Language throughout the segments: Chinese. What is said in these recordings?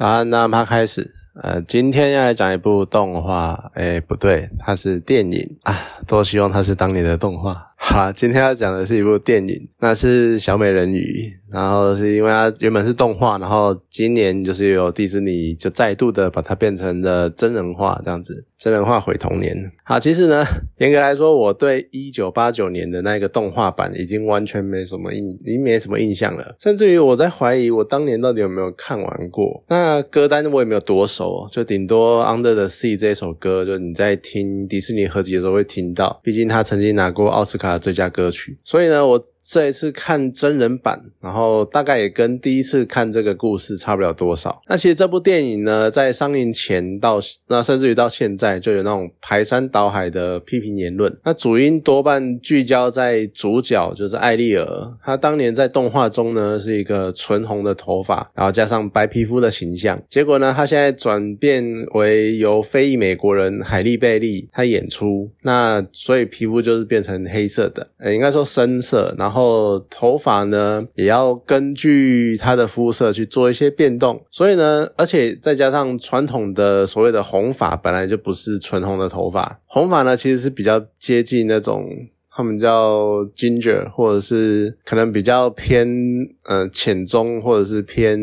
好，那么开始。呃，今天要来讲一部动画，哎，不对，它是电影啊。多希望它是当年的动画。好，今天要讲的是一部电影，那是小美人鱼。然后是因为它原本是动画，然后今年就是有迪士尼就再度的把它变成了真人化，这样子，真人化毁童年。好，其实呢，严格来说，我对一九八九年的那个动画版已经完全没什么印，已经没什么印象了。甚至于我在怀疑，我当年到底有没有看完过？那歌单我也没有多熟，就顶多《Under the Sea》这首歌，就你在听迪士尼合集的时候会听到，毕竟他曾经拿过奥斯卡啊最佳歌曲。所以呢，我这一次看真人版，然后。大概也跟第一次看这个故事差不了多少。那其实这部电影呢，在上映前到那甚至于到现在，就有那种排山倒海的批评言论。那主因多半聚焦在主角，就是艾丽儿。她当年在动画中呢，是一个纯红的头发，然后加上白皮肤的形象。结果呢，她现在转变为由非裔美国人海莉贝利她演出，那所以皮肤就是变成黑色的，呃，应该说深色。然后后头发呢，也要。根据他的肤色去做一些变动，所以呢，而且再加上传统的所谓的红发本来就不是纯红的头发，红发呢其实是比较接近那种。他们叫 ginger，或者是可能比较偏呃浅棕，或者是偏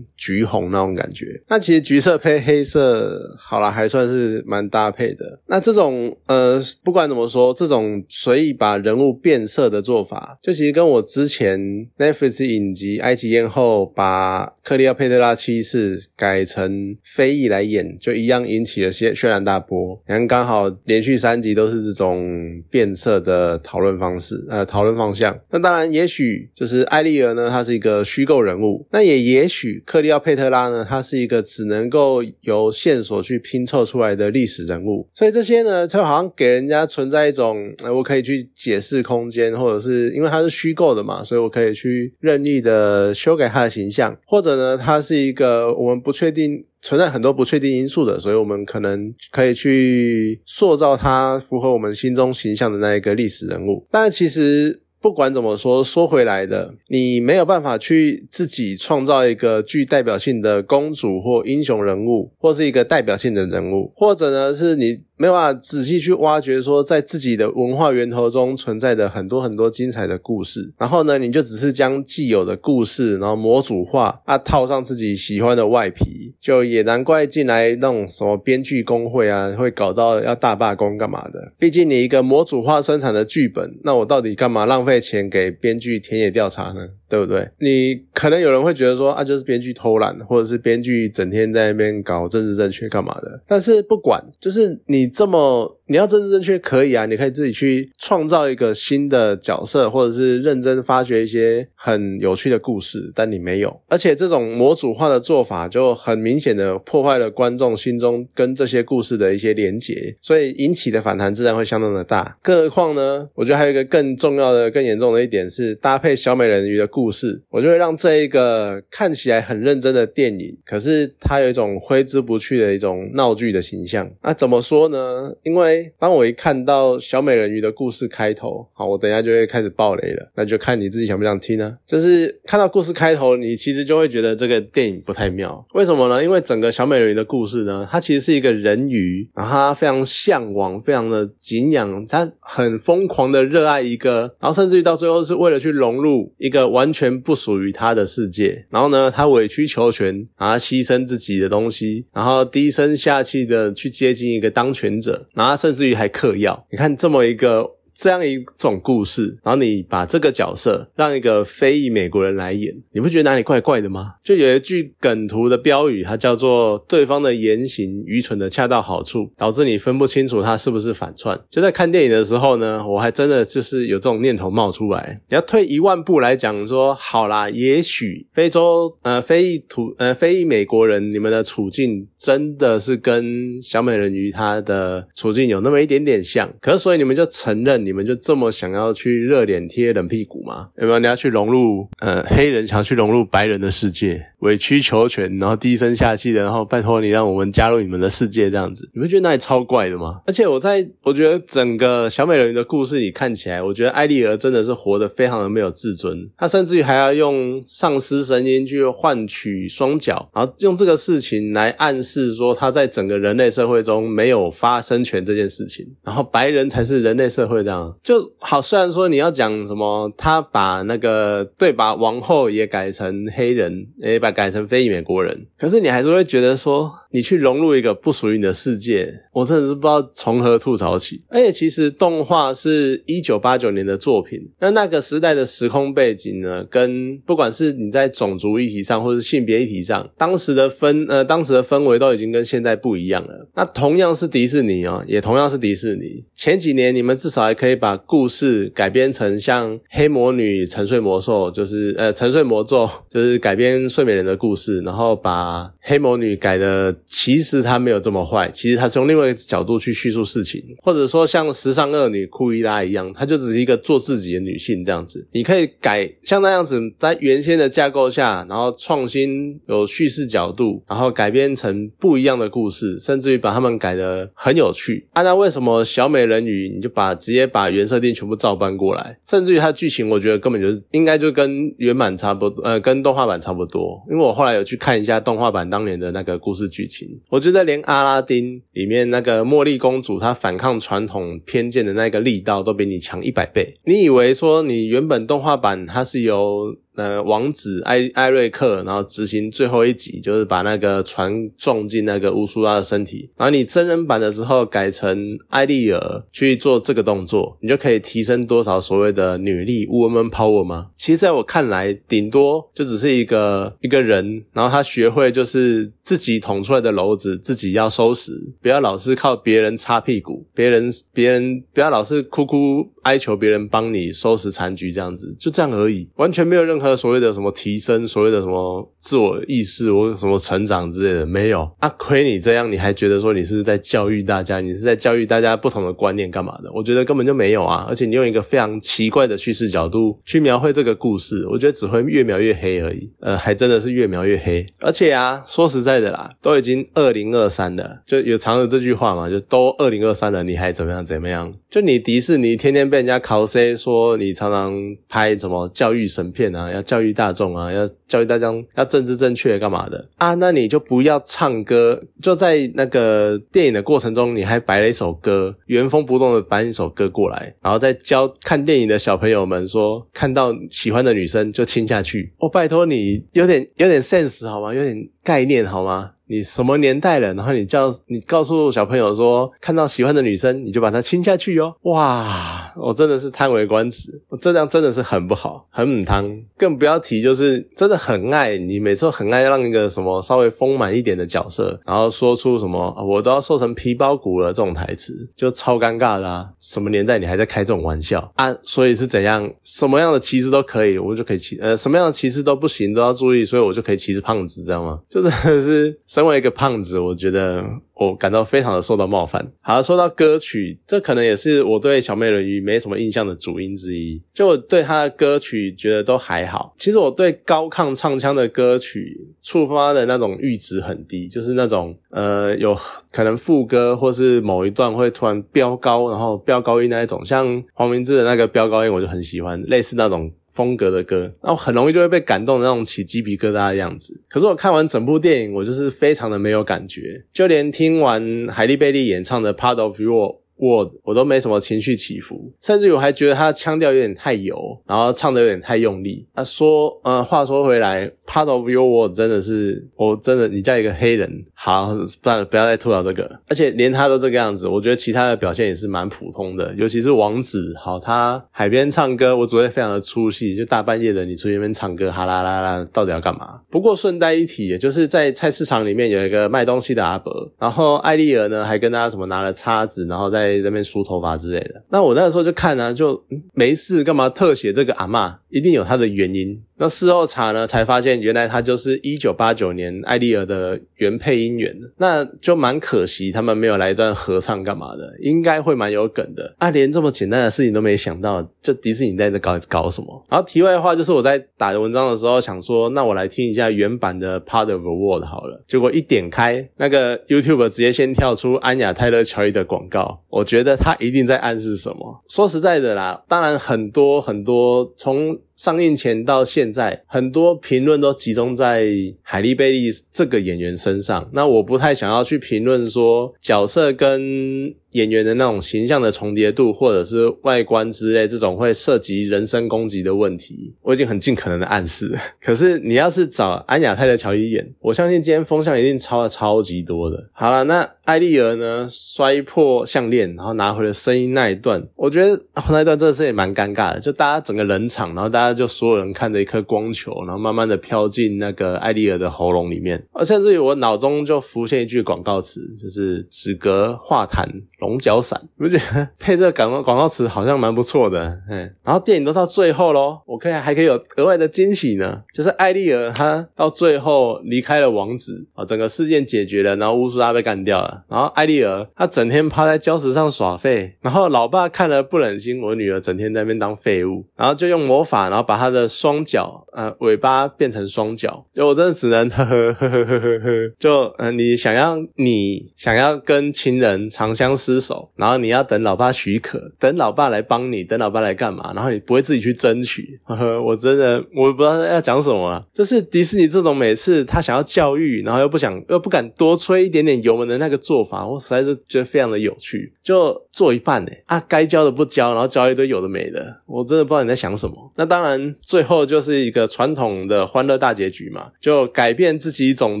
橘红那种感觉。那其实橘色配黑色，好了，还算是蛮搭配的。那这种呃，不管怎么说，这种随意把人物变色的做法，就其实跟我之前 Netflix 影集《埃及艳后》把克利奥佩特拉七世改成非裔来演，就一样引起了些轩然大波。然后，刚好连续三集都是这种变色的。讨论方式，呃，讨论方向。那当然，也许就是艾丽儿呢，她是一个虚构人物。那也也许克利奥佩特拉呢，她是一个只能够由线索去拼凑出来的历史人物。所以这些呢，就好像给人家存在一种，我可以去解释空间，或者是因为它是虚构的嘛，所以我可以去任意的修改他的形象，或者呢，他是一个我们不确定。存在很多不确定因素的，所以我们可能可以去塑造他符合我们心中形象的那一个历史人物。但其实不管怎么说，说回来的，你没有办法去自己创造一个具代表性的公主或英雄人物，或是一个代表性的人物，或者呢是你。没有办法仔细去挖掘说，在自己的文化源头中存在的很多很多精彩的故事，然后呢，你就只是将既有的故事，然后模组化啊，套上自己喜欢的外皮，就也难怪进来那种什么编剧工会啊，会搞到要大罢工干嘛的？毕竟你一个模组化生产的剧本，那我到底干嘛浪费钱给编剧田野调查呢？对不对？你可能有人会觉得说啊，就是编剧偷懒，或者是编剧整天在那边搞政治正确干嘛的？但是不管，就是你这么。你要政治正确可以啊，你可以自己去创造一个新的角色，或者是认真发掘一些很有趣的故事，但你没有。而且这种模组化的做法就很明显的破坏了观众心中跟这些故事的一些连结，所以引起的反弹自然会相当的大。更何况呢，我觉得还有一个更重要的、更严重的一点是搭配小美人鱼的故事，我就会让这一个看起来很认真的电影，可是它有一种挥之不去的一种闹剧的形象。那怎么说呢？因为当我一看到小美人鱼的故事开头，好，我等一下就会开始爆雷了，那就看你自己想不想听呢？就是看到故事开头，你其实就会觉得这个电影不太妙。为什么呢？因为整个小美人鱼的故事呢，它其实是一个人鱼，然后他非常向往，非常的敬仰，他很疯狂的热爱一个，然后甚至于到最后是为了去融入一个完全不属于他的世界，然后呢，他委曲求全，然后牺牲自己的东西，然后低声下气的去接近一个当权者，然后甚至于还嗑药，你看这么一个。这样一种故事，然后你把这个角色让一个非裔美国人来演，你不觉得哪里怪怪的吗？就有一句梗图的标语，它叫做“对方的言行愚蠢的恰到好处，导致你分不清楚他是不是反串”。就在看电影的时候呢，我还真的就是有这种念头冒出来。你要退一万步来讲，说好啦，也许非洲呃非裔土呃非裔美国人，你们的处境真的是跟小美人鱼她的处境有那么一点点像，可是所以你们就承认。你们就这么想要去热脸贴冷屁股吗？有没有？你要去融入呃黑人，想要去融入白人的世界，委曲求全，然后低声下气的，然后拜托你让我们加入你们的世界，这样子，你不觉得那里超怪的吗？而且我在我觉得整个小美人鱼的故事里看起来，我觉得艾丽儿真的是活得非常的没有自尊，她甚至于还要用丧尸声音去换取双脚，然后用这个事情来暗示说她在整个人类社会中没有发声权这件事情，然后白人才是人类社会这样就好。虽然说你要讲什么，他把那个对把王后也改成黑人，也把改成非美国人，可是你还是会觉得说。你去融入一个不属于你的世界，我真的是不知道从何吐槽起。而且其实动画是一九八九年的作品，那那个时代的时空背景呢，跟不管是你在种族议题上，或是性别议题上，当时的氛呃当时的氛围都已经跟现在不一样了。那同样是迪士尼哦，也同样是迪士尼。前几年你们至少还可以把故事改编成像黑魔女沉睡魔兽，就是呃沉睡魔咒，就是改编睡美人的故事，然后把黑魔女改的。其实他没有这么坏，其实他从另外一个角度去叙述事情，或者说像时尚恶女库伊拉一样，她就只是一个做自己的女性这样子。你可以改像那样子，在原先的架构下，然后创新有叙事角度，然后改编成不一样的故事，甚至于把他们改得很有趣。啊，那为什么小美人鱼你就把直接把原设定全部照搬过来，甚至于它剧情，我觉得根本就是应该就跟原版差不多，呃，跟动画版差不多。因为我后来有去看一下动画版当年的那个故事剧情。我觉得连阿拉丁里面那个茉莉公主她反抗传统偏见的那个力道都比你强一百倍。你以为说你原本动画版它是由？呃，王子艾艾瑞克，然后执行最后一集，就是把那个船撞进那个乌苏拉的身体。然后你真人版的时候改成艾丽尔去做这个动作，你就可以提升多少所谓的女力 woman power 吗？其实在我看来，顶多就只是一个一个人，然后他学会就是自己捅出来的篓子，自己要收拾，不要老是靠别人擦屁股，别人别人不要老是哭哭哀求别人帮你收拾残局，这样子就这样而已，完全没有任何。所谓的什么提升，所谓的什么自我意识或什么成长之类的，没有啊！亏你这样，你还觉得说你是在教育大家，你是在教育大家不同的观念干嘛的？我觉得根本就没有啊！而且你用一个非常奇怪的叙事角度去描绘这个故事，我觉得只会越描越黑而已。呃，还真的是越描越黑。而且啊，说实在的啦，都已经二零二三了，就有常有这句话嘛，就都二零二三了，你还怎么样怎么样？就你迪士尼天天被人家 cos 说你常常拍什么教育神片啊？教育大众啊，要教育大家要政治正确干嘛的啊？那你就不要唱歌，就在那个电影的过程中，你还摆了一首歌，原封不动的搬一首歌过来，然后再教看电影的小朋友们说，看到喜欢的女生就亲下去。哦拜托你，有点有点 sense 好吗？有点概念好吗？你什么年代了？然后你叫你告诉小朋友说，看到喜欢的女生你就把她亲下去哟！哇，我真的是叹为观止，这样真的是很不好，很母汤，更不要提就是真的很爱你，每次很爱让一个什么稍微丰满一点的角色，然后说出什么我都要瘦成皮包骨了这种台词，就超尴尬的啊！什么年代你还在开这种玩笑啊？所以是怎样？什么样的歧视都可以，我就可以歧呃，什么样的歧视都不行，都要注意，所以我就可以歧视胖子，知道吗？就真的是。身为一个胖子，我觉得我感到非常的受到冒犯。好，说到歌曲，这可能也是我对小美人鱼没什么印象的主因之一。就我对她的歌曲觉得都还好。其实我对高亢唱腔的歌曲触发的那种阈值很低，就是那种呃有可能副歌或是某一段会突然飙高，然后飙高音那一种，像黄明志的那个飙高音，我就很喜欢，类似那种。风格的歌，然后很容易就会被感动的那种起鸡皮疙瘩的样子。可是我看完整部电影，我就是非常的没有感觉，就连听完海莉贝利演唱的《Part of You》。我我都没什么情绪起伏，甚至我还觉得他腔调有点太油，然后唱的有点太用力。他说，呃，话说回来，Part of Your World 真的是，我真的，你叫一个黑人，好，算了，不要再吐槽这个。而且连他都这个样子，我觉得其他的表现也是蛮普通的，尤其是王子，好，他海边唱歌，我只会非常的出戏，就大半夜的你出去那边唱歌，哈啦啦啦，到底要干嘛？不过顺带一提，也就是在菜市场里面有一个卖东西的阿伯，然后艾丽儿呢还跟他什么拿了叉子，然后在。在那边梳头发之类的，那我那时候就看啊，就没事干嘛特写这个阿妈，一定有它的原因。那事后查呢，才发现原来他就是一九八九年艾丽儿的原配音员，那就蛮可惜，他们没有来一段合唱干嘛的，应该会蛮有梗的。啊，连这么简单的事情都没想到，就迪士尼在这搞搞什么？然后题外话就是我在打文章的时候想说，那我来听一下原版的 Part of the World 好了。结果一点开那个 YouTube，直接先跳出安雅泰勒乔伊的广告，我觉得他一定在暗示什么。说实在的啦，当然很多很多从。上映前到现在，很多评论都集中在海莉贝利这个演员身上。那我不太想要去评论说角色跟演员的那种形象的重叠度，或者是外观之类这种会涉及人身攻击的问题。我已经很尽可能的暗示。可是你要是找安雅泰的乔伊演，我相信今天风向一定超的超级多的。好了，那艾丽儿呢摔破项链，然后拿回了声音那一段，我觉得那一段真的是也蛮尴尬的，就大家整个冷场，然后大家。就所有人看着一颗光球，然后慢慢的飘进那个艾丽尔的喉咙里面，而甚至于我脑中就浮现一句广告词，就是“止嗝化痰龙角散”，我觉得配这个广告广告词好像蛮不错的。嗯，然后电影都到最后喽，我可以还可以有额外的惊喜呢，就是艾丽尔她到最后离开了王子啊，整个事件解决了，然后乌苏拉被干掉了，然后艾丽尔她整天趴在礁石上耍废，然后老爸看了不忍心，我女儿整天在那边当废物，然后就用魔法，然后然后把他的双脚，呃，尾巴变成双脚，就我真的只能呵呵呵呵呵呵呵，就呃，你想要你想要跟情人长相厮守，然后你要等老爸许可，等老爸来帮你，等老爸来干嘛？然后你不会自己去争取，呵呵，我真的我不知道要讲什么了。就是迪士尼这种每次他想要教育，然后又不想又不敢多吹一点点油门的那个做法，我实在是觉得非常的有趣。就做一半呢，啊，该教的不教，然后教一堆有的没的，我真的不知道你在想什么。那当然。最后就是一个传统的欢乐大结局嘛，就改变自己种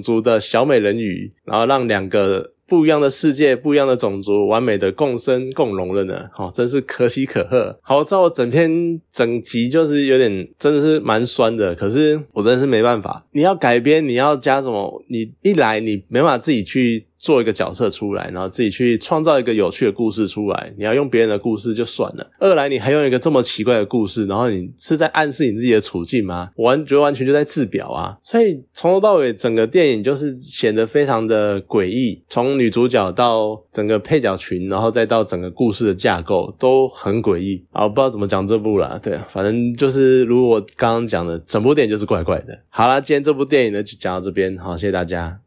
族的小美人鱼，然后让两个不一样的世界、不一样的种族完美的共生共荣了呢。好，真是可喜可贺。好，在我整篇整集就是有点真的是蛮酸的，可是我真的是没办法。你要改编，你要加什么？你一来你没办法自己去。做一个角色出来，然后自己去创造一个有趣的故事出来。你要用别人的故事就算了，二来你还用一个这么奇怪的故事，然后你是在暗示你自己的处境吗？完觉得完全就在自表啊！所以从头到尾整个电影就是显得非常的诡异，从女主角到整个配角群，然后再到整个故事的架构都很诡异啊！我不知道怎么讲这部啦，对，反正就是如我刚刚讲的，整部电影就是怪怪的。好啦，今天这部电影呢就讲到这边，好，谢谢大家。